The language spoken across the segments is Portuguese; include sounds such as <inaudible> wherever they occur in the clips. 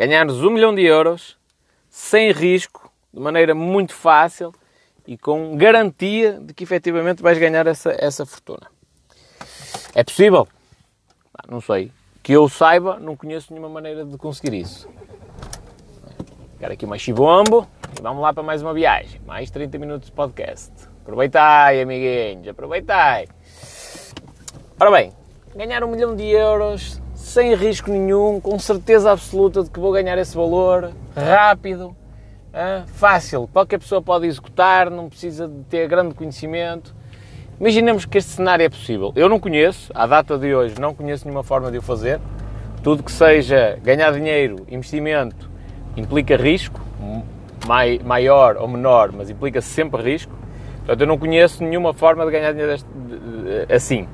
ganhares um milhão de euros sem risco, de maneira muito fácil e com garantia de que efetivamente vais ganhar essa, essa fortuna. É possível? Não sei. Que eu saiba, não conheço nenhuma maneira de conseguir isso. Quero aqui uma chibombo e vamos lá para mais uma viagem. Mais 30 minutos de podcast. Aproveitai, amiguinhos, aproveitai. Ora bem, ganhar um milhão de euros sem risco nenhum, com certeza absoluta de que vou ganhar esse valor, rápido, fácil, qualquer pessoa pode executar, não precisa de ter grande conhecimento. Imaginemos que este cenário é possível. Eu não conheço, à data de hoje, não conheço nenhuma forma de o fazer. Tudo que seja ganhar dinheiro, investimento, implica risco, maior ou menor, mas implica sempre risco. Portanto, eu não conheço nenhuma forma de ganhar dinheiro assim.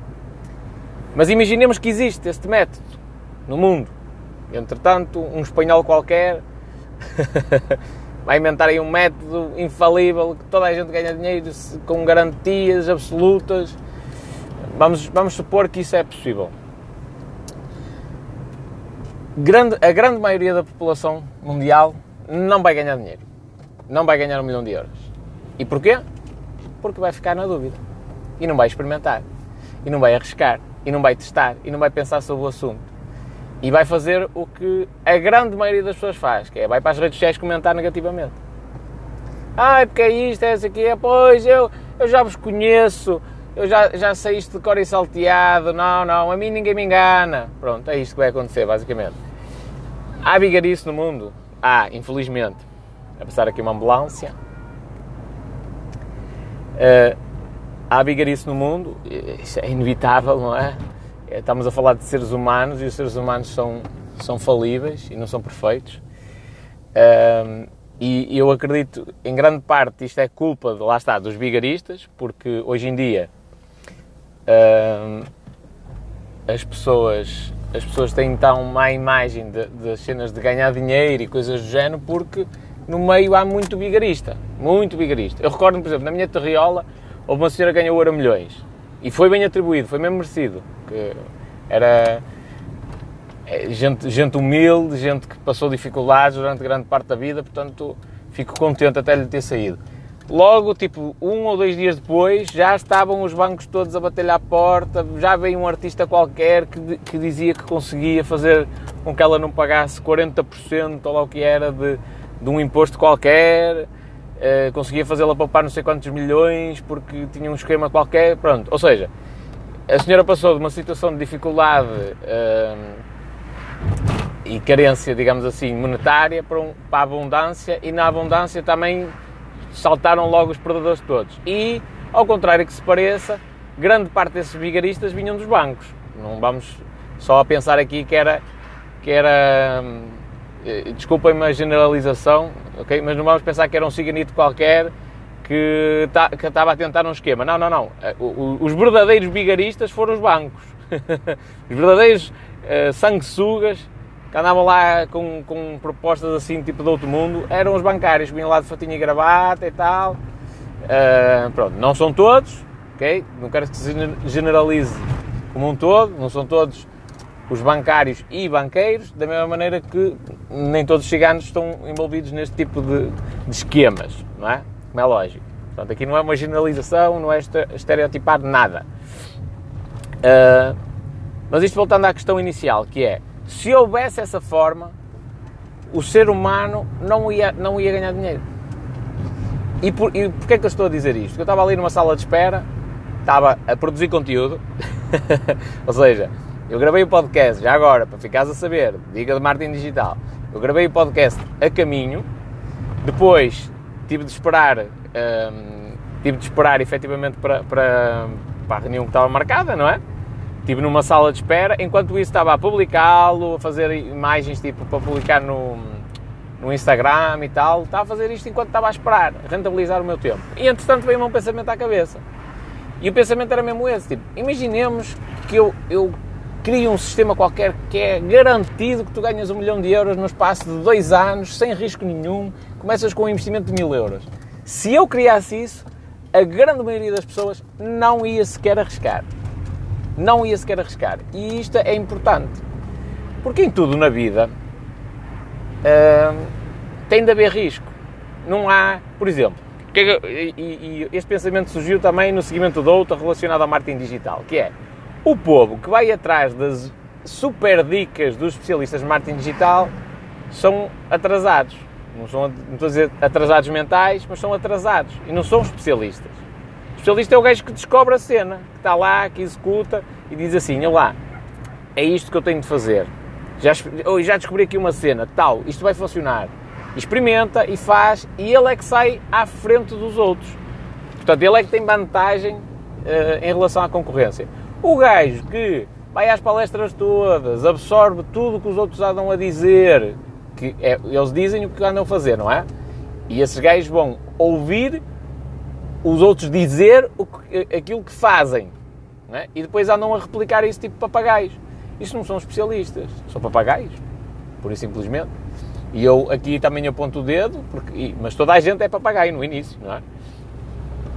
Mas imaginemos que existe este método no mundo. Entretanto, um espanhol qualquer <laughs> vai inventar aí um método infalível que toda a gente ganha dinheiro com garantias absolutas. Vamos, vamos supor que isso é possível. Grande, a grande maioria da população mundial não vai ganhar dinheiro. Não vai ganhar um milhão de euros. E porquê? Porque vai ficar na dúvida. E não vai experimentar. E não vai arriscar. E não vai testar. E não vai pensar sobre o assunto e vai fazer o que a grande maioria das pessoas faz, que é vai para as redes sociais comentar negativamente. Ai, porque é isto, é isso aqui, é, pois eu, eu já vos conheço, eu já, já sei isto de cor e salteado, não, não, a mim ninguém me engana. Pronto, é isto que vai acontecer, basicamente. Há vigarice no mundo? Há, infelizmente. A passar aqui uma ambulância. Uh, há vigarice no mundo, isso é inevitável, não é? É, estamos a falar de seres humanos e os seres humanos são, são falíveis e não são perfeitos. Um, e eu acredito, em grande parte, isto é culpa, de, lá está, dos vigaristas, porque hoje em dia um, as, pessoas, as pessoas têm então má imagem das cenas de ganhar dinheiro e coisas do género, porque no meio há muito vigarista, muito vigarista. Eu recordo, por exemplo, na minha terriola, houve uma senhora que ganhou ouro milhões e foi bem atribuído, foi mesmo merecido. Que era é, gente, gente humilde, gente que passou dificuldades durante grande parte da vida, portanto fico contente até lhe ter saído. Logo, tipo, um ou dois dias depois, já estavam os bancos todos a bater-lhe à porta, já veio um artista qualquer que, que dizia que conseguia fazer com que ela não pagasse 40% ou lá o que era de, de um imposto qualquer, uh, conseguia fazê-la poupar não sei quantos milhões porque tinha um esquema qualquer, pronto. Ou seja, a senhora passou de uma situação de dificuldade uh, e carência, digamos assim, monetária para, um, para a abundância e na abundância também saltaram logo os predadores todos. E, ao contrário que se pareça, grande parte desses vigaristas vinham dos bancos. Não vamos só a pensar aqui que era, que era eh, desculpem-me a generalização, ok? Mas não vamos pensar que era um ciganito qualquer que, tá, que estava a tentar um esquema. Não, não, não. Eh, os verdadeiros bigaristas foram os bancos. <laughs> os verdadeiros uh, sanguessugas que andavam lá com, com propostas assim, tipo de outro mundo, eram os bancários vinham lá de fatinha e gravata e tal. Uh, pronto, não são todos, ok? Não quero que se generalize como um todo, não são todos os bancários e banqueiros, da mesma maneira que nem todos os ciganos estão envolvidos neste tipo de, de esquemas, não é? Como é lógico. Portanto, aqui não é uma generalização, não é estereotipar nada. Uh, mas isto voltando à questão inicial, que é, se houvesse essa forma, o ser humano não ia, não ia ganhar dinheiro. E, por, e porquê é que eu estou a dizer isto? Porque eu estava ali numa sala de espera, estava a produzir conteúdo, <laughs> ou seja, eu gravei o podcast, já agora, para ficares a saber, diga de marketing digital. Eu gravei o podcast a caminho, depois tive de esperar, hum, tive de esperar efetivamente para, para, para a reunião que estava marcada, não é? Estive numa sala de espera, enquanto isso estava a publicá-lo, a fazer imagens tipo para publicar no, no Instagram e tal, estava a fazer isto enquanto estava a esperar, rentabilizar o meu tempo. E entretanto veio-me um pensamento à cabeça. E o pensamento era mesmo esse, tipo, imaginemos que eu, eu cria um sistema qualquer que é garantido que tu ganhas um milhão de euros no espaço de dois anos, sem risco nenhum, começas com um investimento de mil euros. Se eu criasse isso, a grande maioria das pessoas não ia sequer arriscar. Não ia sequer arriscar. E isto é importante. Porque em tudo na vida, uh, tem de haver risco. Não há, por exemplo, é e, e, este pensamento surgiu também no seguimento de outra relacionado ao marketing digital, que é o povo que vai atrás das super dicas dos especialistas de marketing digital são atrasados. Não, são, não estou a dizer atrasados mentais, mas são atrasados e não são especialistas. O especialista é o gajo que descobre a cena, que está lá, que executa e diz assim: olha lá, é isto que eu tenho de fazer. Já, já descobri aqui uma cena, tal, isto vai funcionar. Experimenta e faz, e ele é que sai à frente dos outros. Portanto, ele é que tem vantagem uh, em relação à concorrência. O gajo que vai às palestras todas, absorve tudo o que os outros andam a dizer, que é, eles dizem o que andam a fazer, não é? E esses gajos vão ouvir os outros dizer o que, aquilo que fazem. É? E depois andam a replicar isso tipo papagaios. Isto não são especialistas, são papagaios, por e simplesmente. E eu aqui também aponto o dedo, porque, mas toda a gente é papagaio no início, não é?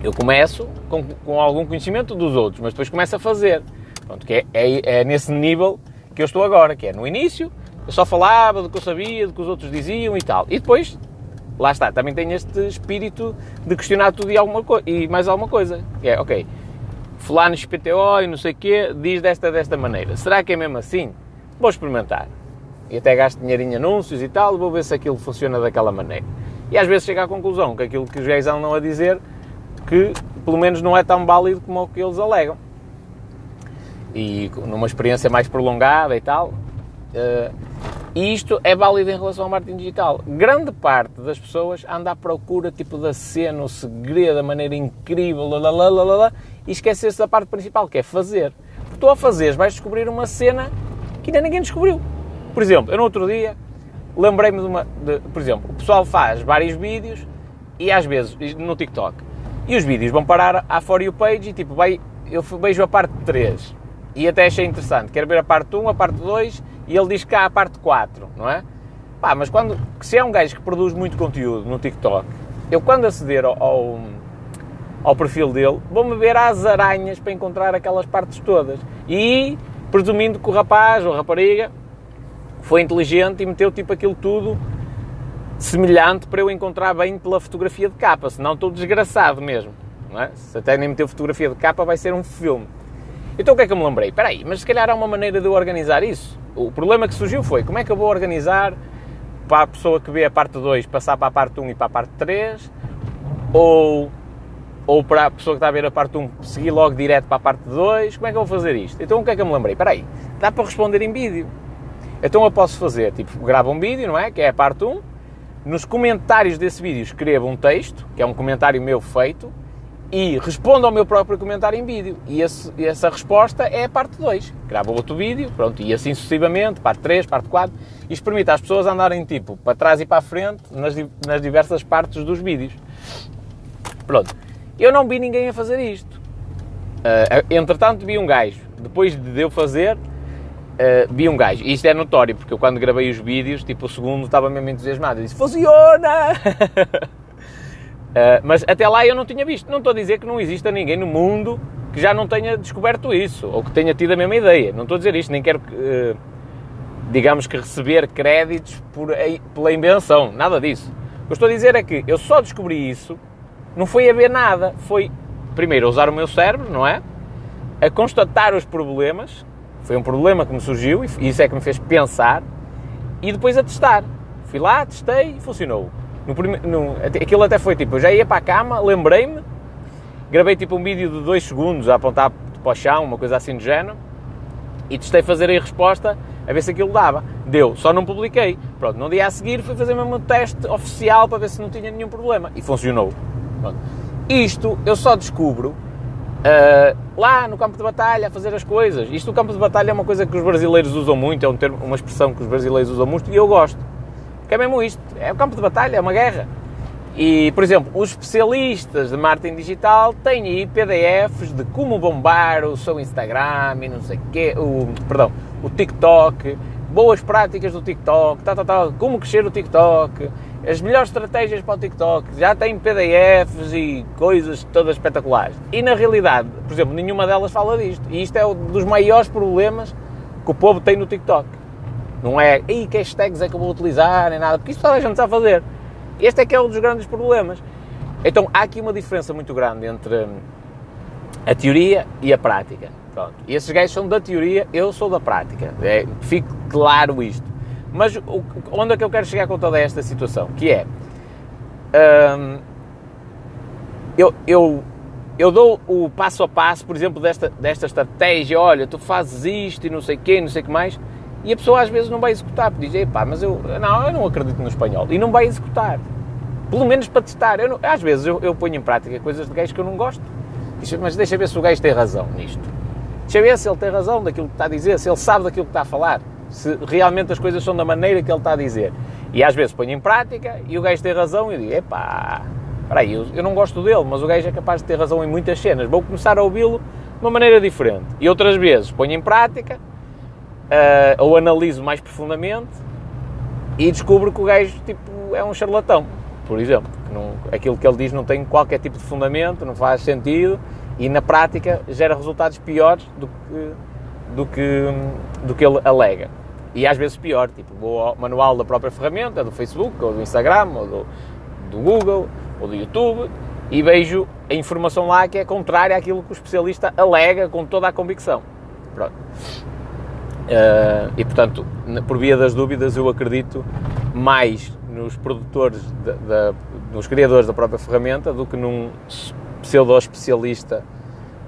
Eu começo com, com algum conhecimento dos outros, mas depois começo a fazer. Pronto, que é, é, é nesse nível que eu estou agora, que é no início, eu só falava do que eu sabia, do que os outros diziam e tal. E depois, lá está, também tenho este espírito de questionar tudo e, alguma e mais alguma coisa. Que é, ok, fulano XPTO e não sei o quê, diz desta desta maneira. Será que é mesmo assim? Vou experimentar. E até gasto dinheirinho em anúncios e tal, vou ver se aquilo funciona daquela maneira. E às vezes chego à conclusão que aquilo que os gays andam a dizer, que pelo menos não é tão válido como o que eles alegam. E numa experiência mais prolongada e tal, uh, e isto é válido em relação ao marketing digital. Grande parte das pessoas anda à procura tipo da cena, o segredo, da maneira incrível, lá, e esquece-se da parte principal, que é fazer. Porque tu a fazer vais descobrir uma cena que ainda ninguém descobriu. Por exemplo, eu no outro dia lembrei-me de uma. De, por exemplo, o pessoal faz vários vídeos e às vezes no TikTok. E os vídeos vão parar à For You page e tipo, vai, eu vejo a parte 3 e até achei interessante. Quero ver a parte 1, a parte 2 e ele diz que há a parte 4, não é? Pá, mas quando, se é um gajo que produz muito conteúdo no TikTok, eu quando aceder ao, ao, ao perfil dele, vou-me ver às aranhas para encontrar aquelas partes todas. E presumindo que o rapaz ou a rapariga foi inteligente e meteu tipo aquilo tudo semelhante para eu encontrar bem pela fotografia de capa, senão estou desgraçado mesmo. É? Se até nem meteu fotografia de capa, vai ser um filme. Então o que é que eu me lembrei? Espera aí, mas se calhar há uma maneira de eu organizar isso. O problema que surgiu foi como é que eu vou organizar para a pessoa que vê a parte 2 passar para a parte 1 e para a parte 3 ou, ou para a pessoa que está a ver a parte 1 seguir logo direto para a parte 2. Como é que eu vou fazer isto? Então o que é que eu me lembrei? Espera aí, dá para responder em vídeo. Então eu posso fazer, tipo, gravo um vídeo, não é? Que é a parte 1. Nos comentários desse vídeo escrevo um texto, que é um comentário meu feito, e respondo ao meu próprio comentário em vídeo. E esse, essa resposta é a parte 2. Gravo outro vídeo, pronto, e assim sucessivamente, parte 3, parte 4. Isto permite às pessoas andarem tipo para trás e para a frente nas, nas diversas partes dos vídeos. Pronto. Eu não vi ninguém a fazer isto. Uh, entretanto, vi um gajo. Depois de eu fazer, uh, vi um gajo. E isto é notório, porque eu quando gravei os vídeos, tipo, o segundo estava mesmo entusiasmado. Eu disse, funciona! Uh, <laughs> mas até lá eu não tinha visto. Não estou a dizer que não exista ninguém no mundo que já não tenha descoberto isso ou que tenha tido a mesma ideia. Não estou a dizer isto, nem quero, uh, digamos que, receber créditos por, pela invenção, nada disso. O que eu estou a dizer é que eu só descobri isso, não foi a ver nada, foi primeiro usar o meu cérebro, não é? A constatar os problemas, foi um problema que me surgiu e isso é que me fez pensar, e depois a testar. Fui lá, testei e funcionou. No prime... no... Aquilo até foi tipo, eu já ia para a cama, lembrei-me, gravei tipo um vídeo de 2 segundos a apontar para o chão, uma coisa assim do género, e testei fazer a resposta a ver se aquilo dava. Deu, só não publiquei. Pronto, no dia a seguir fui fazer mesmo um teste oficial para ver se não tinha nenhum problema e funcionou. Pronto. Isto eu só descubro uh, lá no campo de batalha a fazer as coisas. Isto, o campo de batalha é uma coisa que os brasileiros usam muito, é um termo, uma expressão que os brasileiros usam muito e eu gosto. Que é mesmo isto, é um campo de batalha, é uma guerra. E, por exemplo, os especialistas de marketing digital têm aí PDFs de como bombar o seu Instagram e não sei o quê, o, perdão, o TikTok, boas práticas do TikTok, tal, tal, tal, como crescer o TikTok, as melhores estratégias para o TikTok, já tem PDFs e coisas todas espetaculares. E na realidade, por exemplo, nenhuma delas fala disto. E isto é um dos maiores problemas que o povo tem no TikTok. Não é, aí que hashtags é que eu vou utilizar, nem nada, porque isso toda a gente sabe fazer. Este é que é um dos grandes problemas. Então há aqui uma diferença muito grande entre a teoria e a prática. Pronto. E esses gajos são da teoria, eu sou da prática. É, fique claro isto. Mas o, onde é que eu quero chegar com toda esta situação? Que é. Hum, eu, eu, eu dou o passo a passo, por exemplo, desta, desta estratégia. Olha, tu fazes isto e não sei o quê, não sei o que mais. E a pessoa às vezes não vai executar, porque diz, pá, mas eu não, eu não acredito no espanhol. E não vai executar. Pelo menos para testar. Eu não, às vezes eu, eu, ponho em prática coisas de gajos que eu não gosto. Mas deixa ver se o gajo tem razão nisto. Deixa ver se ele tem razão daquilo que está a dizer, se ele sabe daquilo que está a falar. Se realmente as coisas são da maneira que ele está a dizer. E às vezes ponho em prática e o gajo tem razão e eu digo, epá, aí, eu, eu não gosto dele, mas o gajo é capaz de ter razão em muitas cenas. Vou começar a ouvi-lo de uma maneira diferente. E outras vezes ponho em prática uh, ou analiso mais profundamente e descubro que o gajo tipo, é um charlatão por exemplo. Não, aquilo que ele diz não tem qualquer tipo de fundamento, não faz sentido e na prática gera resultados piores do que, do que, do que ele alega. E às vezes pior, tipo, vou ao manual da própria ferramenta, do Facebook, ou do Instagram, ou do, do Google, ou do YouTube, e vejo a informação lá que é contrária àquilo que o especialista alega com toda a convicção. Pronto. Uh, e portanto, por via das dúvidas, eu acredito mais nos produtores, da, da, nos criadores da própria ferramenta do que num pseudo-especialista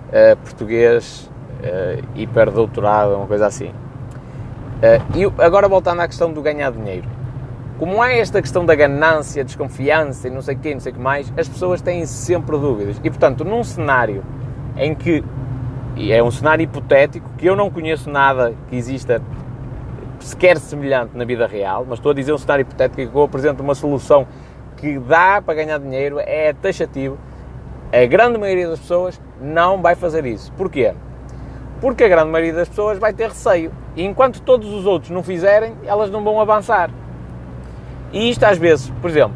uh, português uh, hiper-doutorado, uma coisa assim. Uh, e agora voltando à questão do ganhar dinheiro. Como há esta questão da ganância, desconfiança e não sei o quê, não sei o que mais, as pessoas têm sempre dúvidas. E portanto, num cenário em que, e é um cenário hipotético, que eu não conheço nada que exista sequer semelhante na vida real, mas estou a dizer um cenário hipotético que eu apresento uma solução que dá para ganhar dinheiro, é taxativo, a grande maioria das pessoas não vai fazer isso. Porquê? Porque a grande maioria das pessoas vai ter receio. E enquanto todos os outros não fizerem, elas não vão avançar. E isto às vezes, por exemplo,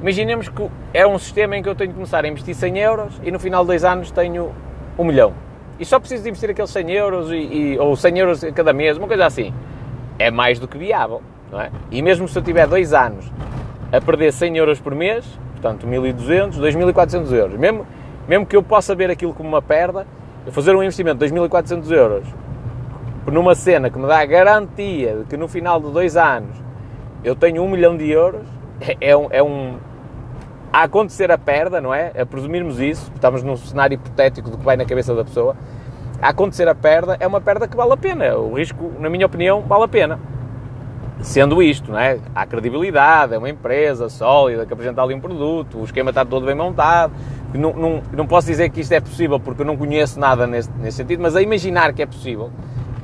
imaginemos que é um sistema em que eu tenho que começar a investir 100 euros e no final de dois anos tenho 1 milhão. E só preciso de investir aqueles 100 euros e, e, ou 100 euros cada mês, uma coisa assim é mais do que viável, não é? E mesmo se eu tiver dois anos a perder 100 euros por mês, portanto 1.200, 2.400 euros, mesmo, mesmo que eu possa ver aquilo como uma perda, eu fazer um investimento de 2.400 euros numa cena que me dá a garantia de que no final de dois anos eu tenho um milhão de euros, é, é um, é um a acontecer a perda, não é? A presumirmos isso, estamos num cenário hipotético do que vai na cabeça da pessoa, a acontecer a perda, é uma perda que vale a pena. O risco, na minha opinião, vale a pena. Sendo isto, não é? Há credibilidade, é uma empresa sólida que apresenta ali um produto, o esquema está todo bem montado. Não, não, não posso dizer que isto é possível porque eu não conheço nada nesse, nesse sentido, mas a imaginar que é possível,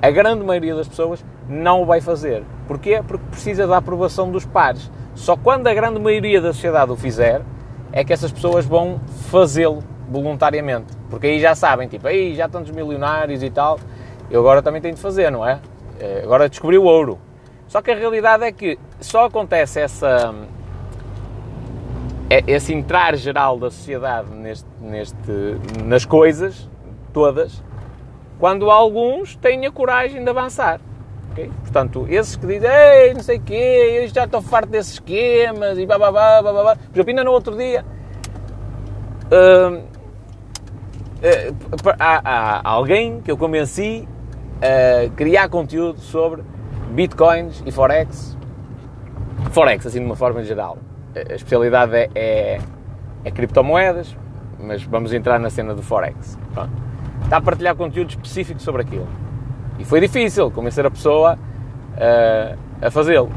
a grande maioria das pessoas não o vai fazer. Porquê? Porque precisa da aprovação dos pares. Só quando a grande maioria da sociedade o fizer, é que essas pessoas vão fazê-lo voluntariamente. Porque aí já sabem, tipo, aí já tantos milionários e tal, eu agora também tenho de fazer, não é? Eh, agora descobri o ouro. Só que a realidade é que só acontece essa, é, esse entrar geral da sociedade neste, neste, nas coisas todas quando alguns têm a coragem de avançar. Okay? Portanto, esses que dizem, ei, não sei o quê, eu já estou farto desses esquemas e bababá, bababá. Por exemplo, ainda no outro dia, hum, eh, há, há, alguém que eu convenci a criar conteúdo sobre bitcoins e forex. Forex, assim de uma forma geral. A especialidade é, é, é criptomoedas, mas vamos entrar na cena do forex. Pronto. Está a partilhar conteúdo específico sobre aquilo. E foi difícil convencer a pessoa uh, a fazê-lo.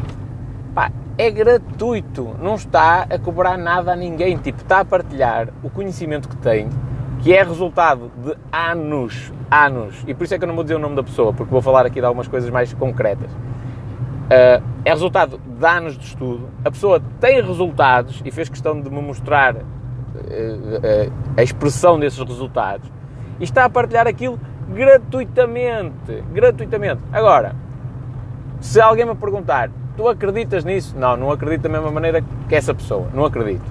é gratuito, não está a cobrar nada a ninguém. Tipo, está a partilhar o conhecimento que tem que é resultado de anos, anos, e por isso é que eu não vou dizer o nome da pessoa, porque vou falar aqui de algumas coisas mais concretas. Uh, é resultado de anos de estudo, a pessoa tem resultados e fez questão de me mostrar uh, uh, a expressão desses resultados e está a partilhar aquilo gratuitamente. Gratuitamente. Agora, se alguém me perguntar, tu acreditas nisso? Não, não acredito da mesma maneira que essa pessoa. Não acredito.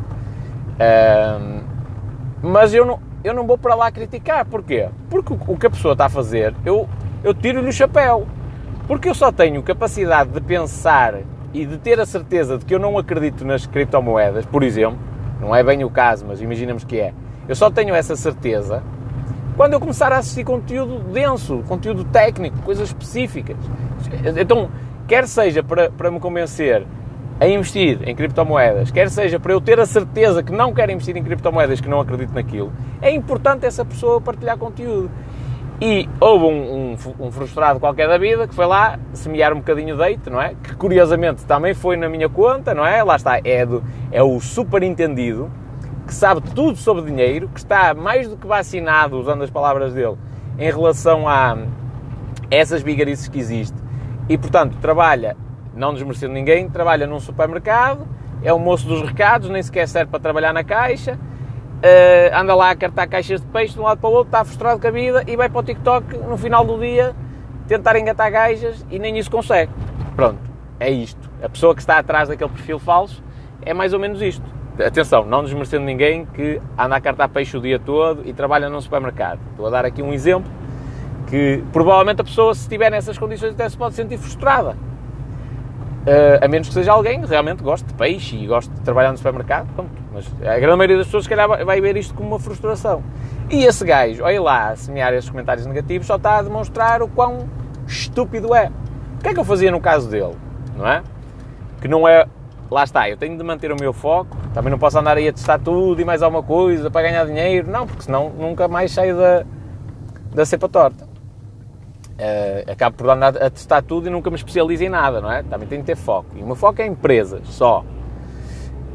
mas eu não, eu não vou para lá criticar. Porquê? Porque o que a pessoa está a fazer, eu, eu tiro-lhe o chapéu. Porque eu só tenho capacidade de pensar e de ter a certeza de que eu não acredito nas criptomoedas, por exemplo, não é bem o caso, mas imaginemos que é. Eu só tenho essa certeza quando eu começar a assistir conteúdo denso, conteúdo técnico, coisas específicas. Então, quer seja para, para me convencer a investir em criptomoedas, quer seja para eu ter a certeza que não quero investir em criptomoedas, que não acredito naquilo, é importante essa pessoa partilhar conteúdo. E houve um, um, um, frustrado qualquer da vida que foi lá semear um bocadinho de deite, não é? Que curiosamente também foi na minha conta, não é? Lá está, é, do, é o super entendido, que sabe tudo sobre dinheiro, que está mais do que vacinado, usando as palavras dele, em relação a essas bigarices que existem. E, portanto, trabalha, não desmerecendo ninguém, trabalha num supermercado, é o moço dos recados, nem sequer serve para trabalhar na caixa, uh, anda lá a cartar caixas de peixe de um lado para o outro, está frustrado com a vida e vai para o TikTok no final do dia tentar engatar gajas e nem isso consegue. Pronto, é isto. A pessoa que está atrás daquele perfil falso é mais ou menos isto. Atenção, não desmerecendo ninguém que anda a cartar peixe o dia todo e trabalha num supermercado. Estou a dar aqui um exemplo que provavelmente a pessoa, se estiver nessas condições, até se pode sentir frustrada. Uh, a menos que seja alguém que realmente goste de peixe e goste de trabalhar no supermercado. Pronto. Mas a grande maioria das pessoas, se calhar, vai ver isto como uma frustração. E esse gajo, olha lá, a semear esses comentários negativos, só está a demonstrar o quão estúpido é. O que é que eu fazia no caso dele? Não é? Que não é. Lá está, eu tenho de manter o meu foco. Também não posso andar aí a testar tudo e mais alguma coisa para ganhar dinheiro. Não, porque senão nunca mais saio da, da cepa torta uh, acabo por andar a testar tudo e nunca me especializo em nada, não é? Também tenho que ter foco. E o meu foco é empresas, só.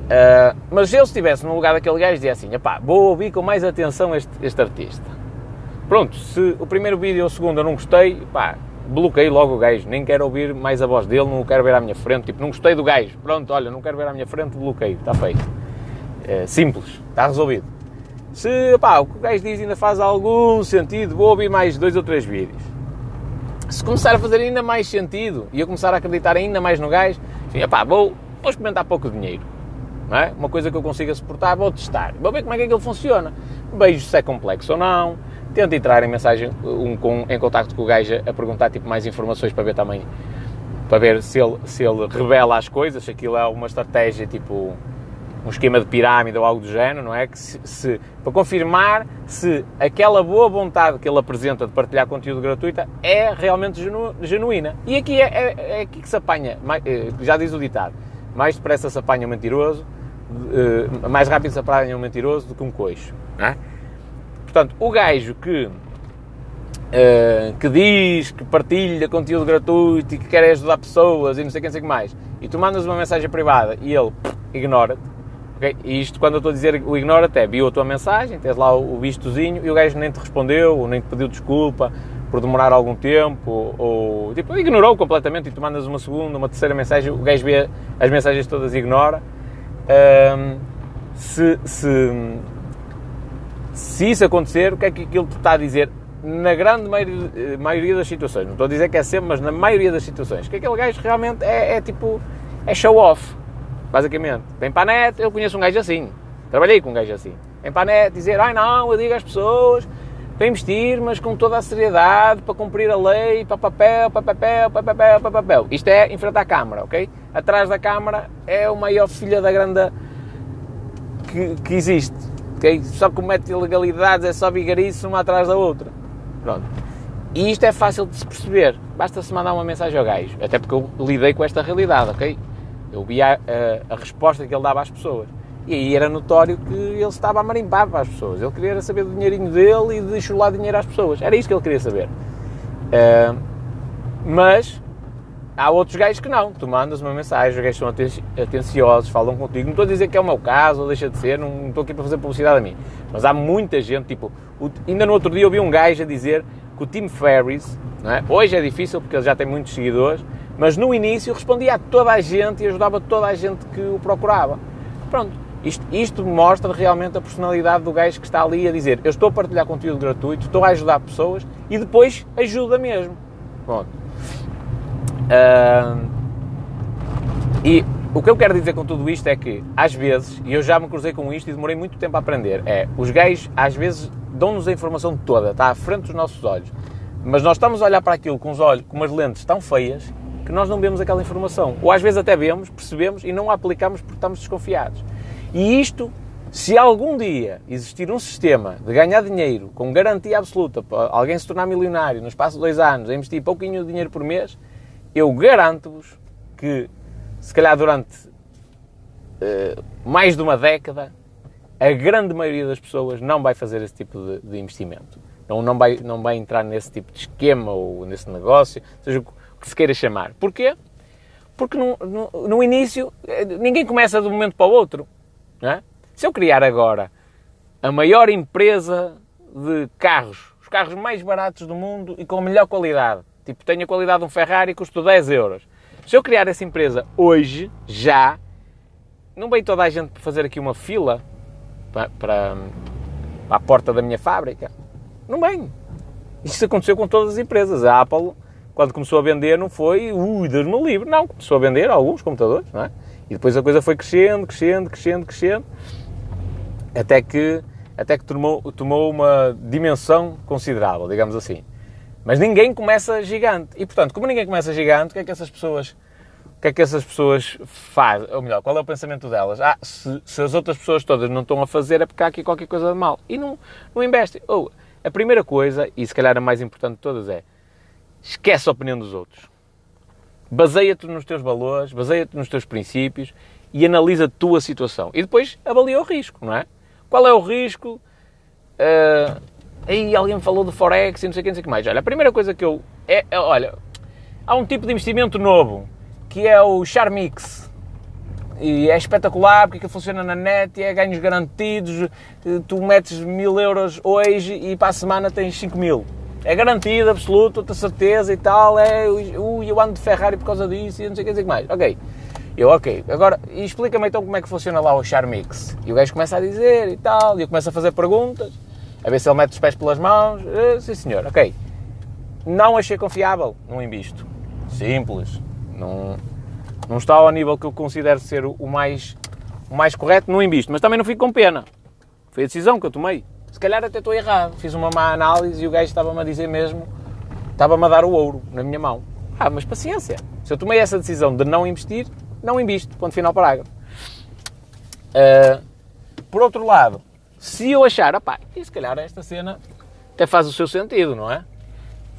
Uh, mas se eu estivesse no lugar daquele gajo, dizia assim: vou ouvir com mais atenção este, este artista. Pronto, se o primeiro vídeo ou o segundo eu não gostei, pá, bloqueei logo o gajo, nem quero ouvir mais a voz dele, não quero ver à minha frente, tipo, não gostei do gajo, pronto, olha, não quero ver à minha frente, bloqueio, está feito. É, simples, está resolvido. Se pá, o que o gajo diz ainda faz algum sentido, vou ouvir mais dois ou três vídeos se começar a fazer ainda mais sentido e eu começar a acreditar ainda mais no gajo, assim, epá, vou, vou experimentar pouco dinheiro. Não é? Uma coisa que eu consiga suportar, vou testar. Vou ver como é que aquilo funciona. Vejo se é complexo ou não. Tento entrar em mensagem um, com, em contacto com o gajo a perguntar tipo, mais informações para ver também para ver se ele, se ele revela as coisas, se aquilo é uma estratégia tipo um esquema de pirâmide ou algo do género, não é? Que se, se, para confirmar se aquela boa vontade que ele apresenta de partilhar conteúdo gratuito é realmente genu, genuína. E aqui é, é, é, aqui que se apanha, eh, já diz o ditado, mais depressa se apanha um mentiroso, eh, mais rápido se apanha um mentiroso do que um coixo, não é? Portanto, o gajo que, uh, que diz que partilha conteúdo gratuito e que quer ajudar pessoas e não sei quem sei que mais, e tu mandas uma mensagem privada e ele ignora-te, Okay? E isto quando eu estou a dizer o ignora até, viu a tua mensagem, tens lá o, vistozinho e o gajo nem te respondeu, nem te pediu desculpa por demorar algum tempo, ou, tipo, ignorou completamente e tu mandas uma segunda, uma terceira mensagem, o gajo vê as mensagens todas e ignora. Um, se, se, se isso acontecer, o que é que aquilo te está a dizer? Na grande maioria, maioria das situações, não estou a dizer que é sempre, mas na maioria das situações, que aquele gajo realmente é, é tipo, é show off basicamente. Vem para a net, eu conheço um gajo assim, trabalhei com um gajo assim. Vem para a net dizer, ai não, eu digo às pessoas para investir, mas com toda a seriedade, para cumprir a lei, para papel, para papel, para papel, para papel. Isto é em frente à Câmara, ok? Atrás da Câmara é o maior filha da grande que, que existe, ok? Só comete ilegalidades, é só vigarice uma atrás da outra. Pronto. E isto é fácil de se perceber, basta-se mandar uma mensagem ao gajo, até porque eu lidei com esta realidade, ok? Eu via a, a, resposta que ele dava às pessoas. E aí era notório que ele estava a marimpar para as pessoas. Ele queria saber do dinheirinho dele e de chular dinheiro às pessoas. Era isso que ele queria saber. Uh, mas há outros gajos que não. Tu mandas uma mensagem, os gajos são atenciosos, falam contigo. Não estou a dizer que é o meu caso ou deixa de ser, não, não estou aqui para fazer publicidade a mim. Mas há muita gente, tipo, o, ainda no outro dia eu vi um gajo a dizer que o Tim Ferriss, é? hoje é difícil porque ele já tem muitos seguidores, mas no início respondia a toda a gente e ajudava toda a gente que o procurava. Pronto, isto, isto mostra realmente a personalidade do gajo que está ali a dizer eu estou a partilhar conteúdo gratuito, estou a ajudar pessoas e depois ajuda mesmo. Pronto. Uh, e o que eu quero dizer com tudo isto é que, às vezes, e eu já me cruzei com isto e demorei muito tempo a aprender, é os gays às vezes dão-nos a informação toda, está à frente dos nossos olhos, Mas nós estamos a olhar para aquilo com os olhos, com umas lentes tão feias, que nós não vemos aquela informação. Ou às vezes até vemos, percebemos e não a aplicamos porque estamos desconfiados. E isto, se algum dia existir um sistema de ganhar dinheiro com garantia absoluta para alguém se tornar milionário no espaço de dois anos, a investir pouquinho de dinheiro por mês, eu garanto-vos que, se calhar durante uh, mais de uma década, a grande maioria das pessoas não vai fazer esse tipo de, de investimento. Não, não, vai, não vai entrar nesse tipo de esquema ou nesse negócio, seja o que se queira chamar. Porquê? Porque no, no, no início eh, ninguém começa de um momento para o outro. É? Se eu criar agora a maior empresa de carros, os carros mais baratos do mundo e com a melhor qualidade, tipo, tenho a qualidade de um Ferrari e custa 10 euros. Se eu criar essa empresa hoje, já, não vem toda a gente fazer aqui uma fila para, para, para a porta da minha fábrica? Não vem. Isso aconteceu com todas as empresas. A Apple, quando começou a vender, não foi, ui, Deus-me livre. Não, começou a vender alguns computadores, não é? E depois a coisa foi crescendo, crescendo, crescendo, crescendo, até que, até que tomou, tomou uma dimensão considerável, digamos assim. Mas ninguém começa gigante. E, portanto, como ninguém começa gigante, o que é que essas pessoas o que é que essas pessoas fazem? Ou melhor, qual é o pensamento delas? Ah, se, se, as outras pessoas todas não estão a fazer é porque há aqui qualquer coisa de mal. E não, não investem. Ou, a primeira coisa, e se calhar a mais importante de todas, é esquece a opinião dos outros. Baseia-te nos teus valores, baseia-te nos teus princípios e analisa a tua situação. E depois avalia o risco, não é? Qual é o risco? Uh, aí alguém falou de Forex e não sei o que, não sei o que mais. Olha, a primeira coisa que eu... É, é, olha, há um tipo de investimento novo, que é o Charmix. E é espetacular porque funciona na net e é ganhos garantidos. Tu metes mil euros hoje e para a semana tens 5 mil. É garantido, absoluto, tenho certeza e tal. É, ui, eu ando de Ferrari por causa disso e não sei o que dizer mais. Ok. Eu, ok. Agora, explica-me então como é que funciona lá o Charmix. E o gajo começa a dizer e tal, e eu começo a fazer perguntas, a ver se ele mete os pés pelas mãos. Uh, sim, senhor, ok. Não achei confiável, não invisto. Simples. Não, não está ao nível que eu considero ser o mais, o mais correto, não invisto. Mas também não fico com pena. Foi a decisão que eu tomei. Se calhar até estou errado. Fiz uma má análise e o gajo estava-me a dizer mesmo, estava-me a dar o ouro na minha mão. Ah, mas paciência. Se eu tomei essa decisão de não investir, não invisto. Ponto final parágrafo. Uh, por outro lado, se eu achar, opá, e se calhar esta cena até faz o seu sentido, não é?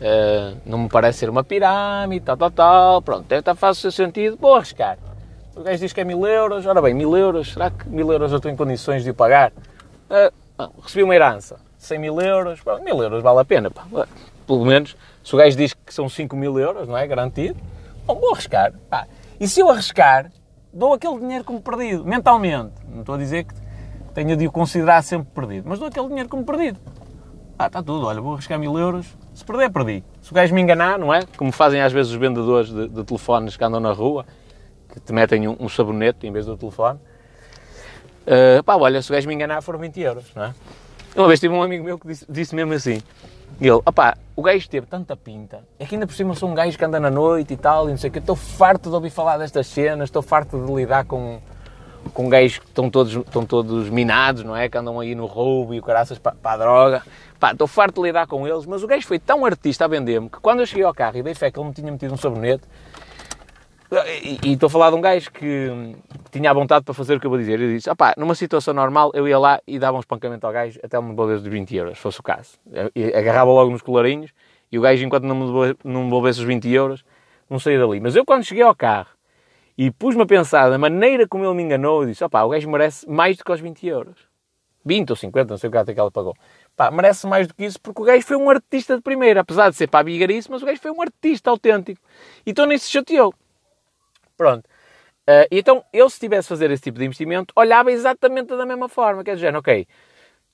Uh, não me parece ser uma pirâmide, tal, tal, tal. Pronto, estar faz o seu sentido, vou arriscar. O gajo diz que é mil euros, ora bem, mil euros, será que mil euros eu estou em condições de o pagar? Uh, recebi uma herança, 100 mil euros, pronto, mil euros vale a pena, pá. pelo menos, se o gajo diz que são 5 mil euros, não é, garantido, bom, vou arriscar, pá. E se eu arriscar, dou aquele dinheiro como perdido, mentalmente, não estou a dizer que tenha de o considerar sempre perdido, mas dou aquele dinheiro como perdido. Ah, está tudo, olha, vou arriscar mil euros, se perder, perdi. Se o gajo me enganar, não é? Como fazem às vezes os vendedores de, de telefones que andam na rua, que te metem um, um sabonete em vez do telefone. Uh, pá, olha, se o gajo me enganar, foram 20 euros, não é? Uma vez tive um amigo meu que disse, disse mesmo assim. Ele, opá, o gajo teve tanta pinta, é que ainda por cima sou um gajo que anda na noite e tal, e não sei o que, estou farto de ouvir falar destas cenas, estou farto de lidar com, com gajos que estão todos, estão todos minados, não é? Que andam aí no roubo e o caraças para, para a droga. Pá, estou farto de lidar com eles, mas o gajo foi tão artista a vender-me que quando eu cheguei ao carro e dei fé que ele me tinha metido um sabonete, e, estou a falar de um gajo que, tinha a vontade para fazer o que eu vou dizer. Eu disse, opá, numa situação normal eu ia lá e dava um espancamento ao gajo até me devolver os 20 euros, se fosse o caso. Eu, agarrava logo nos colarinhos e o gajo, enquanto não me devolvesse os 20 euros, não saía dali. Mas eu, quando cheguei ao carro e pus-me a pensar da maneira como ele me enganou, eu disse, opá, o gajo merece mais do que os 20 euros. 20 ou 50, não sei o que até que ela pagou. Pá, merece mais do que isso porque o gajo foi um artista de primeira, apesar de ser para bigarice, mas o gajo foi um artista autêntico. Então nem se chateou. Pronto. Uh, então, eu se tivesse fazer esse tipo de investimento, olhava exatamente da mesma forma. Quer dizer, ok,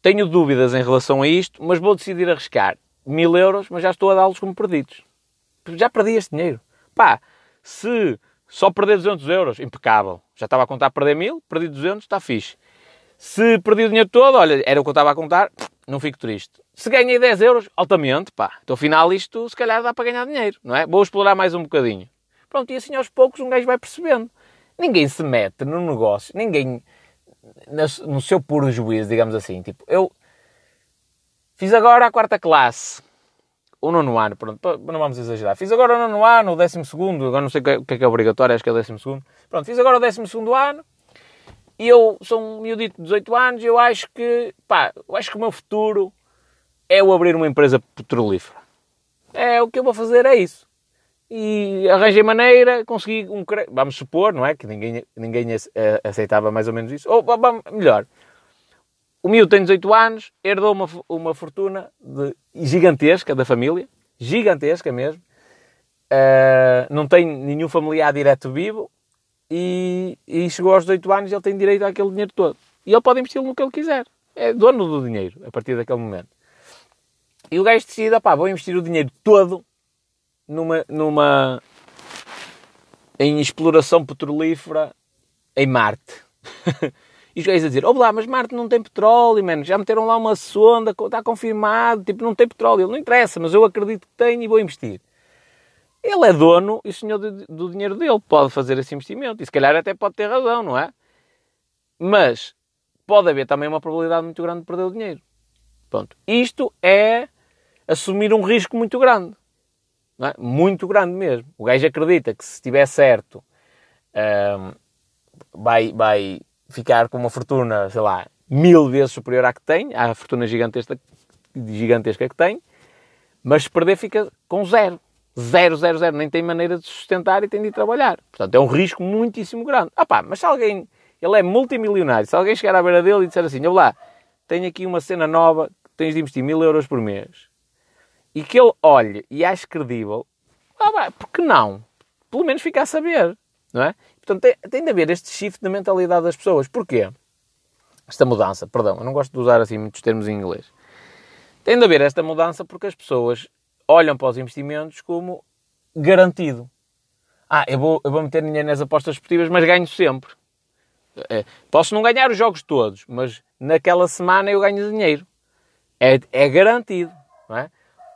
tenho dúvidas em relação a isto, mas vou decidir arriscar mil euros, mas já estou a dá-los como perdidos. Já perdi este dinheiro. Pá, se só perder 200 euros, impecável. Já estava a contar perder mil, perdi 200, está fixe. Se perdi o dinheiro todo, olha, era o que eu estava a contar, não fico triste. Se ganhei 10 euros, altamente, pá. Então, afinal, isto se calhar dá para ganhar dinheiro, não é? Vou explorar mais um bocadinho. Pronto, e assim aos poucos um gajo vai percebendo. Ninguém se mete no negócio, ninguém no seu puro juízo, digamos assim. Tipo, eu fiz agora a quarta classe. o nono ano, pronto, não vamos exagerar. Fiz agora o nono ano, o décimo segundo, agora não sei o que é que é obrigatório, acho que é o décimo segundo. Pronto, fiz agora o décimo segundo ano e eu sou um miudito de 18 anos eu acho que, pá, eu acho que o meu futuro é o abrir uma empresa petrolífera. É, o que eu vou fazer é isso. E arranjei maneira, consegui um vamos supor, não é? Que ninguém, ninguém aceitava mais ou menos isso. Ou, melhor, o miúdo tem 18 anos, herdou uma, uma fortuna de, gigantesca da família, gigantesca mesmo. Uh, não tem nenhum familiar direto vivo e, e, chegou aos 18 anos e ele tem direito àquele dinheiro todo. E ele pode investir no que ele quiser. É dono do dinheiro a partir daquele momento. E o gajo decide, pá, vou investir o dinheiro todo numa, numa em exploração petrolífera em Marte. <laughs> E os gajos a dizer, oh lá, mas Marte não tem petróleo, mano, já meteram lá uma sonda, está confirmado, tipo, não tem petróleo. Ele não interessa, mas eu acredito que tem e vou investir. Ele é dono e senhor do, do dinheiro dele, pode fazer esse investimento. E se calhar até pode ter razão, não é? Mas pode haver também uma probabilidade muito grande de perder o dinheiro. Pronto. Isto é assumir um risco muito grande. É? Muito grande mesmo. O gajo acredita que se estiver certo, um, vai, vai ficar com uma fortuna, sei lá, mil vezes superior à que tem, à fortuna gigantesca, gigantesca que tem, mas se perder fica com zero. Zero, zero, zero. Nem tem maneira de sustentar e tem de trabalhar. Portanto, é um risco muitíssimo grande. Ah pá, mas se alguém, ele é multimilionário, se alguém chegar à beira dele e disser assim, olha lá, tenho aqui uma cena nova, que tens de investir mil euros por mês, e que ele olhe e ache credível, ah pá, por que não? Pelo menos fica a saber, não é? Portanto, tem, tem de haver este shift na mentalidade das pessoas. Porquê? Esta mudança, perdão, eu não gosto de usar assim muitos termos em inglês. Tem de haver esta mudança porque as pessoas olham para os investimentos como garantido. Ah, eu vou, eu vou meter dinheiro nas apostas esportivas, mas ganho sempre. É, posso não ganhar os jogos todos, mas naquela semana eu ganho dinheiro. É, é garantido, não é?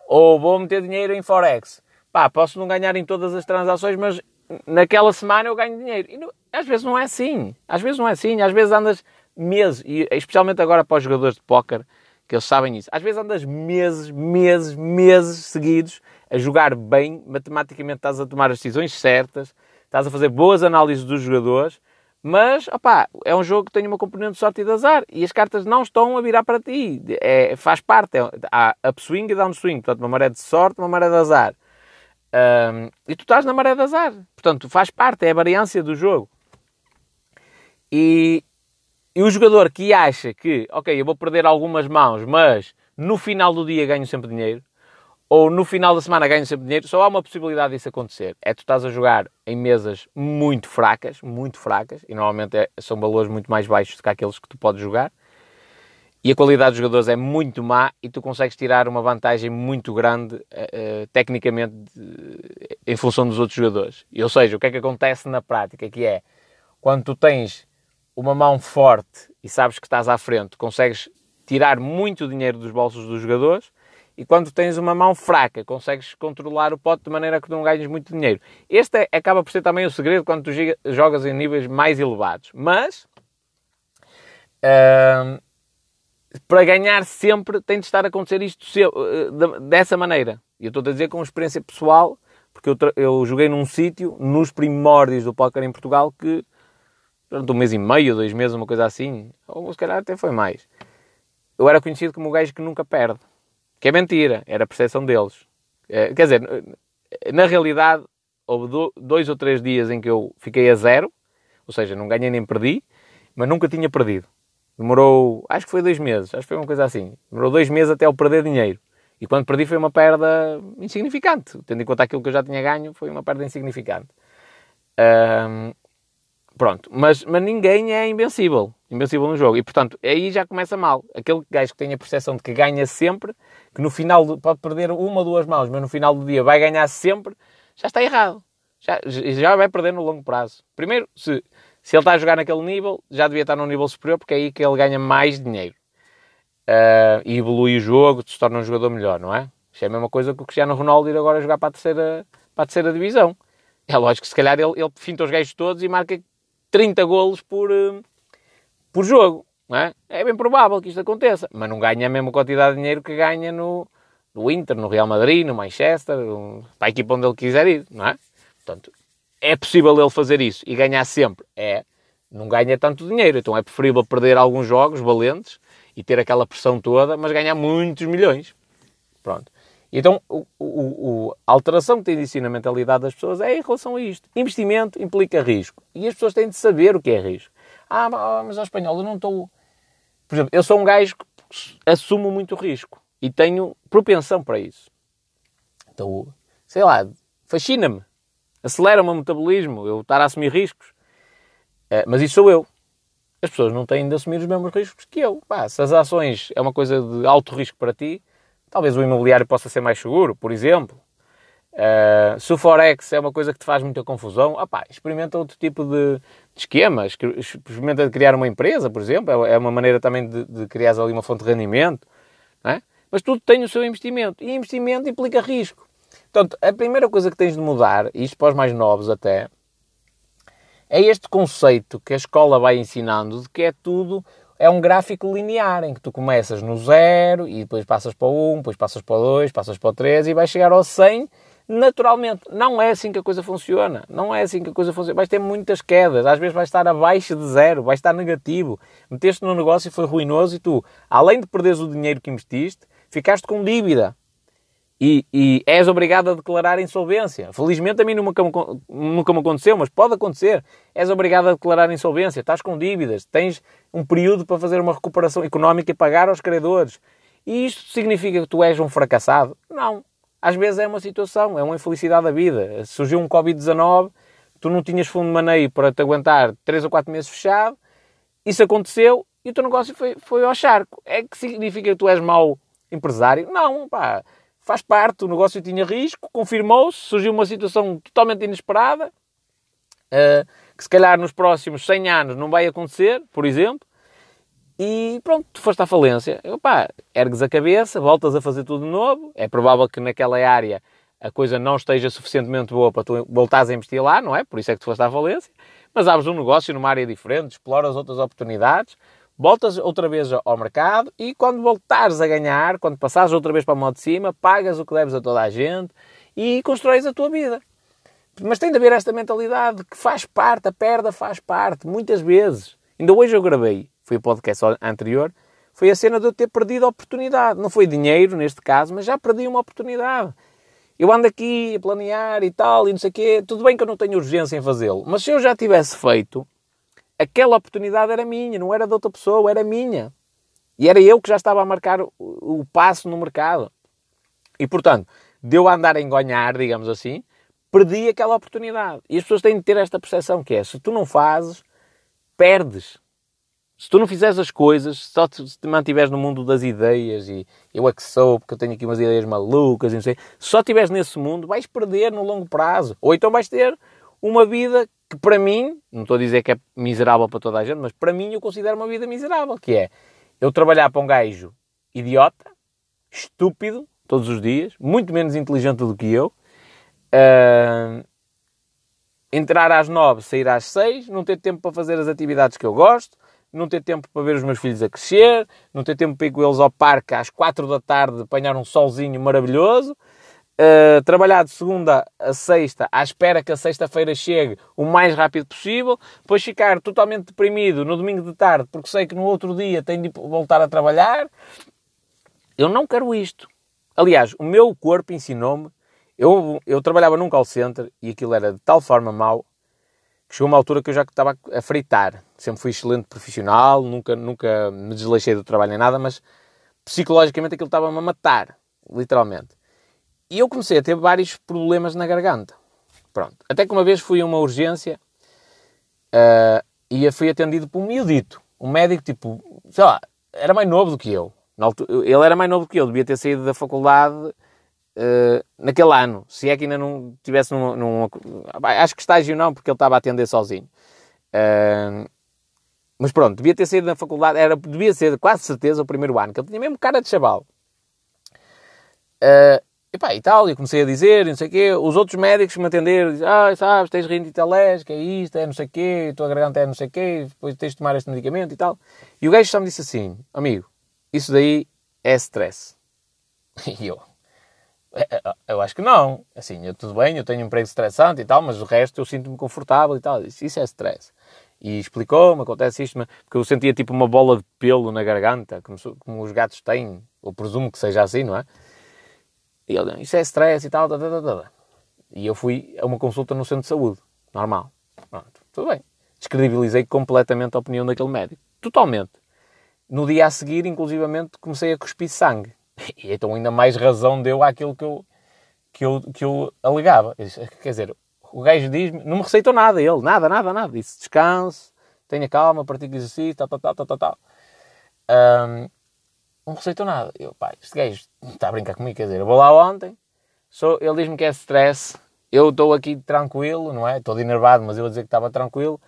Ou vou meter dinheiro em Forex. Pá, posso não ganhar em todas as transações, mas naquela semana eu ganho dinheiro. E não, às vezes não é assim. Às vezes não é assim. Às vezes andas meses, e especialmente agora para os jogadores de póquer, que eles sabem isso. Às vezes andas meses, meses, meses seguidos a jogar bem, matematicamente estás a tomar as decisões certas, estás a fazer boas análises dos jogadores, mas, opá, é um jogo que tem uma componente de sorte e de azar e as cartas não estão a virar para ti. É, faz parte. É, há upswing e downswing. Portanto, uma maré de sorte, uma maré de azar. Um, e tu estás na maré de azar. Portanto, faz parte, é a variância do jogo. E, e o jogador que acha que, ok, eu vou perder algumas mãos, mas no final do dia ganho sempre dinheiro, ou no final da semana ganho sempre dinheiro, só há uma possibilidade disso acontecer. É tu estás a jogar em mesas muito fracas, muito fracas, e normalmente é, são valores muito mais baixos do que aqueles que tu podes jogar e a qualidade dos jogadores é muito má e tu consegues tirar uma vantagem muito grande uh, tecnicamente em função dos outros jogadores. Ou seja, o que é que acontece na prática? Que é, quando tu tens uma mão forte e sabes que estás à frente, consegues tirar muito dinheiro dos bolsos dos jogadores e quando tens uma mão fraca, consegues controlar o pote de maneira que não ganhes muito dinheiro. Este é, acaba por ser também o segredo quando tu jogas em níveis mais elevados. Mas... Uh, para ganhar sempre tem de estar a acontecer isto eh, dessa maneira. E eu estou a dizer com experiência pessoal, porque eu, eu joguei num sítio, nos primórdios do póquer em Portugal, que durante um mês e meio, dois meses, uma coisa assim, ou se calhar até foi mais, eu era conhecido como o gajo que nunca perde. Que é mentira, era a percepção deles. É, quer dizer, na realidade, houve dois ou três dias em que eu fiquei a zero, ou seja, não ganhei nem perdi, mas nunca tinha perdido. Demorou, acho que foi dois meses, acho que foi uma coisa assim. Demorou dois meses até eu perder dinheiro. E quando perdi foi uma perda insignificante. Tendo em conta aquilo que eu já tinha ganho, foi uma perda insignificante. Pronto, mas, mas ninguém é invencível. Invencível no jogo. E portanto, aí já começa mal. Aquele gajo que tem a percepção de que ganha sempre, que no final pode perder uma ou duas mãos, mas no final do dia vai ganhar sempre, já está errado. Já, já vai perder no longo prazo. Primeiro, se se ele está a jogar naquele nível, já devia estar num nível superior, porque é aí que ele ganha mais dinheiro. Uh, e evolui o jogo, se torna um jogador melhor, não é? Isto é a mesma coisa que o Cristiano Ronaldo ir agora jogar para a terceira, para a terceira divisão. É lógico que se calhar ele, ele finta os gajos todos e marca 30 golos por, uh, por jogo. É? é bem provável que isto aconteça, mas não ganha a mesma quantidade de dinheiro que ganha no, no Inter, no Real Madrid, no Manchester, para a equipa onde ele quiser ir, não é? Portanto, é possível ele fazer isso e ganhar sempre? É. Não ganha tanto dinheiro, então é preferível perder alguns jogos valentes e ter aquela pressão toda, mas ganhar muitos milhões. Pronto. Então, o, o, o, a alteração que tem de si na mentalidade das pessoas é em relação a isto. Investimento implica risco. E as pessoas têm de saber o que é risco. Ah, mas ao espanhol, eu não estou... Por exemplo, eu sou um gajo que assumo muito risco. E tenho propensão para isso. Então, sei lá, fascina-me. Acelera-me o metabolismo, eu estar a assumir riscos. Uh, mas isso sou eu. As pessoas não têm de assumir os mesmos riscos que eu. Pá, se as ações é uma coisa de alto risco para ti, talvez o imobiliário possa ser mais seguro, por exemplo. Uh, se o Forex é uma coisa que te faz muita confusão, opá, experimenta outro tipo de, de esquemas. Experimenta criar uma empresa, por exemplo. É, é uma maneira também de, de criar ali uma fonte de rendimento. É? Mas tudo tem o seu investimento. E investimento implica risco. Portanto, a primeira coisa que tens de mudar, isto para os mais novos até, é este conceito que a escola vai ensinando de que é tudo, é um gráfico linear, em que tu começas no zero e depois passas para o 1, depois passas para o 2, passas para o 3 e vais chegar ao 100 naturalmente. Não é assim que a coisa funciona. Não é assim que a coisa funciona. Vais ter muitas quedas. Às vezes vais estar abaixo de zero, vais estar negativo. Meteste no negócio e foi ruinoso e tu, além de perderes o dinheiro que investiste, ficaste com dívida e, e, és obrigado a declarar insolvência. Felizmente a mim nunca nunca me aconteceu, mas pode acontecer. És obrigado a declarar insolvência, estás com dívidas, tens um período para fazer uma recuperação económica e pagar aos credores. E isto significa que tu és um fracassado? Não. Às vezes é uma situação, é uma infelicidade da vida. Surgiu um Covid-19, tu não tinhas fundo de maneio para te aguentar 3 ou 4 meses fechado, isso aconteceu e o teu negócio foi, foi ao charco. É que significa que tu és mau empresário? Não, pá faz parte, o negócio tinha risco, confirmou-se, surgiu uma situação totalmente inesperada, uh, que se calhar nos próximos 100 anos não vai acontecer, por exemplo, e pronto, tu foste à falência. Opa, ergues a cabeça, voltas a fazer tudo de novo, é provável que naquela área a coisa não esteja suficientemente boa para tu voltares a investir lá, não é? Por isso é que tu foste à falência, mas abres um negócio numa área diferente, exploras outras oportunidades, voltas outra vez ao mercado e quando voltares a ganhar, quando passares outra vez para o modo de cima, pagas o que deves a toda a gente e constróis a tua vida. Mas tem de haver esta mentalidade que faz parte, a perda faz parte, muitas vezes. Ainda hoje eu gravei, foi o podcast anterior, foi a cena de eu ter perdido a oportunidade. Não foi dinheiro neste caso, mas já perdi uma oportunidade. Eu ando aqui a planear e tal, e não sei o quê. Tudo bem que eu não tenho urgência em fazê-lo, mas se eu já tivesse feito, aquela oportunidade era minha, não era de outra pessoa, era minha. E era eu que já estava a marcar o, o passo no mercado. E, portanto, deu a andar a engonhar, digamos assim, perdi aquela oportunidade. E as pessoas têm de ter esta percepção que é, se tu não fazes, perdes. Se tu não fizeres as coisas, só te, te mantiveres no mundo das ideias e eu é que sou, porque eu tenho aqui umas ideias malucas e não sei, se só estiveres nesse mundo, vais perder no longo prazo. Ou então vais ter uma vida que para mim, não estou a dizer que é miserável para toda a gente, mas para mim eu considero uma vida miserável, que é eu trabalhar para um gajo idiota, estúpido, todos os dias, muito menos inteligente do que eu, uh, entrar às nove, sair às seis, não ter tempo para fazer as atividades que eu gosto, não ter tempo para ver os meus filhos a crescer, não ter tempo para ir com eles ao parque às quatro da tarde apanhar um solzinho maravilhoso, Uh, trabalhar de segunda a sexta à espera que a sexta-feira chegue o mais rápido possível, depois ficar totalmente deprimido no domingo de tarde porque sei que no outro dia tenho de voltar a trabalhar. Eu não quero isto. Aliás, o meu corpo ensinou-me. Eu, eu trabalhava num call center e aquilo era de tal forma mau chegou uma altura que eu já estava a fritar. Sempre fui excelente profissional, nunca, nunca me desleixei do trabalho nem nada, mas psicologicamente aquilo estava-me a matar, literalmente. E eu comecei a ter vários problemas na garganta. Pronto. Até que uma vez fui a uma urgência uh, e fui atendido por um miudito. Um médico, tipo, sei lá, era mais novo do que eu. Ele era mais novo do que eu, devia ter saído da faculdade uh, naquele ano. Se é que ainda não tivesse num, num, Acho que estágio não, porque ele estava a atender sozinho. Uh, mas pronto, devia ter saído da faculdade, era, devia ser quase certeza o primeiro ano, que ele tinha mesmo cara de chaval. Uh, e pá, e tal, e comecei a dizer, não sei o quê, os outros médicos me atenderam, dizem, ah, sabes, tens rinite alérgica, é isto, é não sei o quê, a tua garganta é não sei o quê, depois tens de tomar este medicamento e tal. E o gajo só me disse assim, amigo, isso daí é stress. <laughs> E eu, eu acho que não. Assim, eu, tudo bem, eu tenho um emprego estressante e tal, mas o resto eu sinto-me confortável e tal. Isso, isso é stress. E explicou-me, acontece isto, porque eu sentia tipo uma bola de pelo na garganta, como, como os gatos têm, eu presumo que seja assim, não é? E ele, isso é stress e tal, tal, tal, tal. E eu fui a uma consulta no centro de saúde, normal. Pronto, tudo bem. Descredibilizei completamente a opinião daquele médico. Totalmente. No dia a seguir, inclusivamente, comecei a cuspir sangue. E então ainda mais razão deu àquilo que eu, que eu, que eu alegava. Quer dizer, o gajo diz-me, não me receitou nada ele, nada, nada, nada. Disse descanse, tenha calma, pratique exercício, tal, tal, tal, tal, tal, tal. Um, não receitou nada. Eu, pá, este gajo está a brincar comigo, quer dizer, eu vou lá ontem, sou, ele diz-me que é stress, eu estou aqui tranquilo, não é? Estou enervado, mas eu vou dizer que estava tranquilo,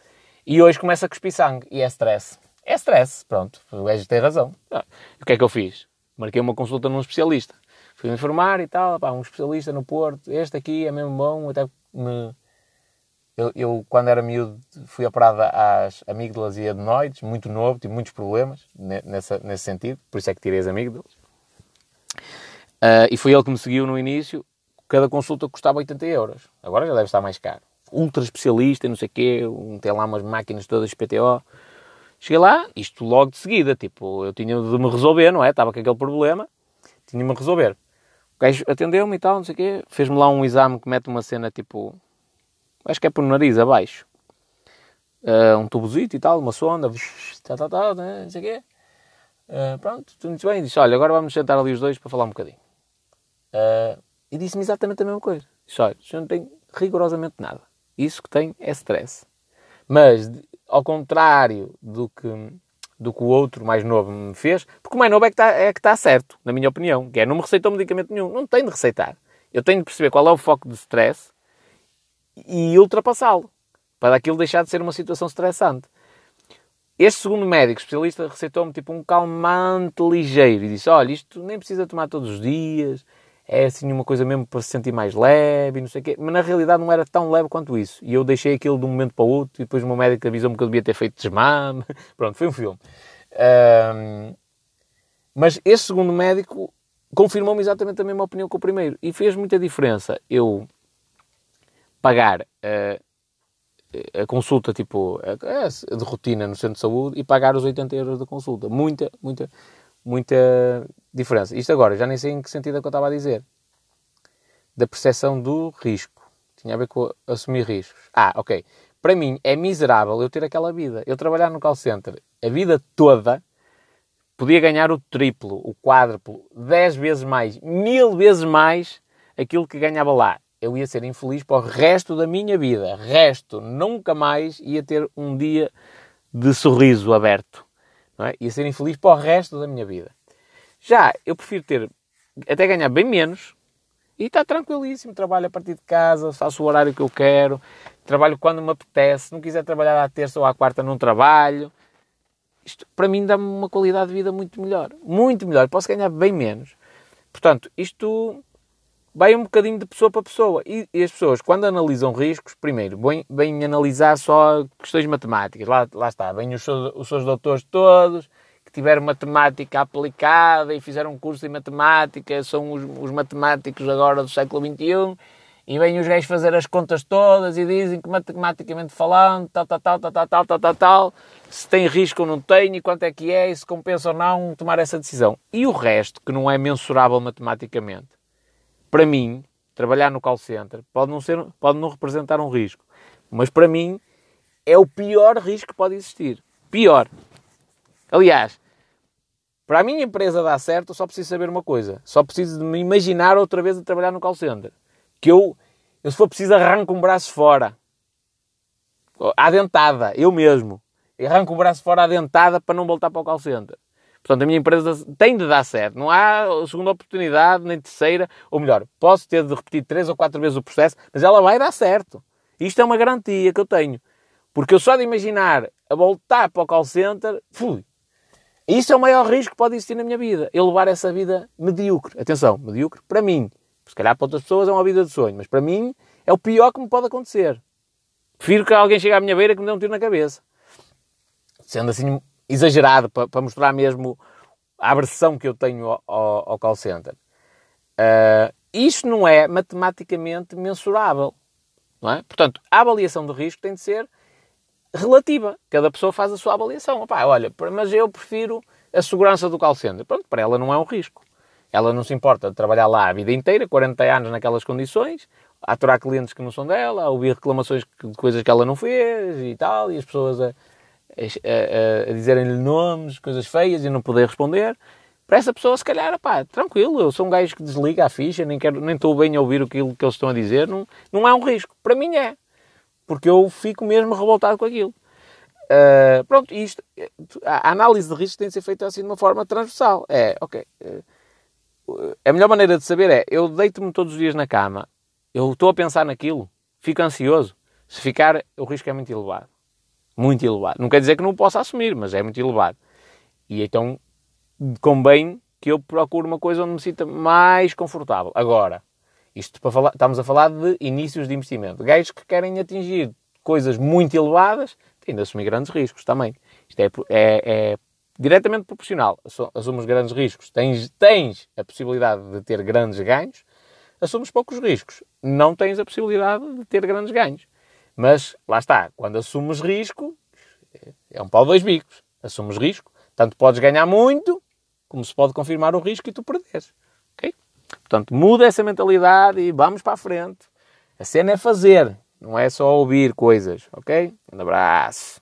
e hoje começa a cuspir sangue, e é stress. É stress, pronto, o gajo tem razão. Ah, o que é que eu fiz? Marquei uma consulta num especialista. Fui me informar e tal, pá, um especialista no Porto, este aqui é mesmo bom, até me... Eu, eu, quando era miúdo, fui operado às amígdalas e adenoides, muito novo, tive muitos problemas nessa, nesse sentido, por isso é que tirei as amígdalas. Uh, e foi ele que me seguiu no início. Cada consulta custava 80 euros. Agora já deve estar mais caro. Ultra especialista, não sei o quê, tem lá umas máquinas todas PTO. Cheguei lá, isto logo de seguida, tipo, eu tinha de me resolver, não é? Estava com aquele problema, tinha de me resolver. O gajo atendeu-me e tal, não sei o quê, fez-me lá um exame que mete uma cena tipo, acho que é por nariz abaixo, uh, um tubozito e tal, uma sonda, tal, tal, tal, não sei o quê. Uh, pronto, tudo muito bem. Disse, olha, agora vamos sentar ali os dois para falar um bocadinho. Uh, e disse-me exatamente a mesma coisa. Disse, olha, eu não tenho rigorosamente nada. Isso que tem é stress. Mas ao contrário do que, do que o outro mais novo me fez, porque o mais novo é que está é tá certo, na minha opinião, que é não me receitou medicamento nenhum, não tem de receitar. Eu tenho de perceber qual é o foco de stress e ultrapassá-lo, para aquilo deixar de ser uma situação estressante. Este segundo médico especialista receitou-me tipo um calmante ligeiro e disse: Olha, isto nem precisa tomar todos os dias, é assim uma coisa mesmo para se sentir mais leve e não sei o quê. Mas na realidade não era tão leve quanto isso. E eu deixei aquilo de um momento para o outro e depois o meu médico avisou-me que eu devia ter feito desmame. <laughs> Pronto, foi um filme. Um, mas esse segundo médico confirmou-me exatamente a mesma opinião que o primeiro. E fez muita diferença eu pagar uh, a consulta tipo de rotina no centro de saúde e pagar os 80 euros da consulta. Muita, muita, muita diferença. Isto agora, já nem sei em que sentido é que eu estava a dizer. Da percepção do risco. Tinha a ver com assumir riscos. Ah, ok. Para mim é miserável eu ter aquela vida. Eu trabalhar no call center a vida toda, podia ganhar o triplo, o quádruplo, dez vezes mais, mil vezes mais aquilo que ganhava lá. Eu ia ser infeliz para o resto da minha vida. Resto, nunca mais ia ter um dia de sorriso aberto. Não é? Ser infeliz para o resto da minha vida. Já, eu prefiro ter, até ganhar bem menos e está tranquilíssimo. Trabalho a partir de casa, faço o horário que eu quero, trabalho quando me apetece. Se não quiser trabalhar à terça ou à quarta, não trabalho. Isto, para mim, dá-me uma qualidade de vida muito melhor. Muito melhor. Posso ganhar bem menos. Portanto, isto vai um bocadinho de pessoa para pessoa. E, e as pessoas, quando analisam riscos, primeiro, vêm, vêm analisar só questões matemáticas. Lá, lá está, vêm os seus, os seus doutores todos, que tiveram matemática aplicada e fizeram um curso em matemática, são os, os matemáticos agora do século XXI, e vêm os gajos fazer as contas todas e dizem que matematicamente falando, tal, tal, tal, tal, tal, tal, tal, tal, tal, se tem risco ou não tem, e quanto é que é, e se compensa ou não tomar essa decisão. E o resto, que não é mensurável matematicamente, para mim, trabalhar no call center pode não, ser, pode não representar um risco, mas para mim é o pior risco que pode existir. Pior. Aliás, para a minha empresa dar certo, eu só preciso saber uma coisa. Só preciso de me imaginar outra vez a trabalhar no call center. Que eu, eu se for preciso, arranco um braço fora. À dentada, eu mesmo. Arranco o braço fora à dentada para não voltar para o call center. Portanto, a minha empresa tem de dar certo. Não há segunda oportunidade, nem terceira. Ou melhor, posso ter de repetir três ou quatro vezes o processo, mas ela vai dar certo. Isto é uma garantia que eu tenho. Porque eu só de imaginar a voltar para o call center, fui. Isso é o maior risco que pode existir na minha vida. Eu levar essa vida medíocre. Atenção, medíocre para mim. Se calhar para outras pessoas é uma vida de sonho, mas para mim é o pior que me pode acontecer. Prefiro que alguém chegue à minha beira que me dê um tiro na cabeça. Sendo assim exagerado para, para mostrar mesmo a aversão que eu tenho ao, ao call center. Uh, isto não é matematicamente mensurável. Não é? Portanto, a avaliação de risco tem de ser relativa. Cada pessoa faz a sua avaliação. Opa, olha, mas eu prefiro a segurança do call center. Pronto, para ela não é um risco. Ela não se importa de trabalhar lá a vida inteira, 40 anos naquelas condições, aturar clientes que não são dela, ouvir reclamações de coisas que ela não fez e tal, e as pessoas a, a, a, a dizerem-lhe nomes, coisas feias e não poder responder. Para essa pessoa, se calhar, pá, tranquilo, eu sou um gajo que desliga a ficha, nem, quero, nem estou bem a ouvir aquilo que eles estão a dizer, não, não é um risco. Para mim é, porque eu fico mesmo revoltado com aquilo. Uh, pronto, isto, a análise de risco tem de ser feita assim de uma forma transversal. É, ok. Uh, a melhor maneira de saber é, eu deito-me todos os dias na cama, eu estou a pensar naquilo, fico ansioso. Se ficar, o risco é muito elevado. Muito elevado. Não quer dizer que não possa assumir, mas é muito elevado. E então convém que eu procure uma coisa onde me sinta mais confortável. Agora, isto para falar, estamos a falar de inícios de investimento. Gajos que querem atingir coisas muito elevadas têm de assumir grandes riscos também. Isto é, é, é diretamente proporcional. Assumes grandes riscos, tens, tens a possibilidade de ter grandes ganhos, assumes poucos riscos, não tens a possibilidade de ter grandes ganhos. Mas, lá está, quando assumes risco, é um pau dois bicos. Assumes risco, tanto podes ganhar muito, como se pode confirmar o risco e tu perderes. Okay? Portanto, muda essa mentalidade e vamos para a frente. A cena é fazer, não é só ouvir coisas, ok? Um abraço.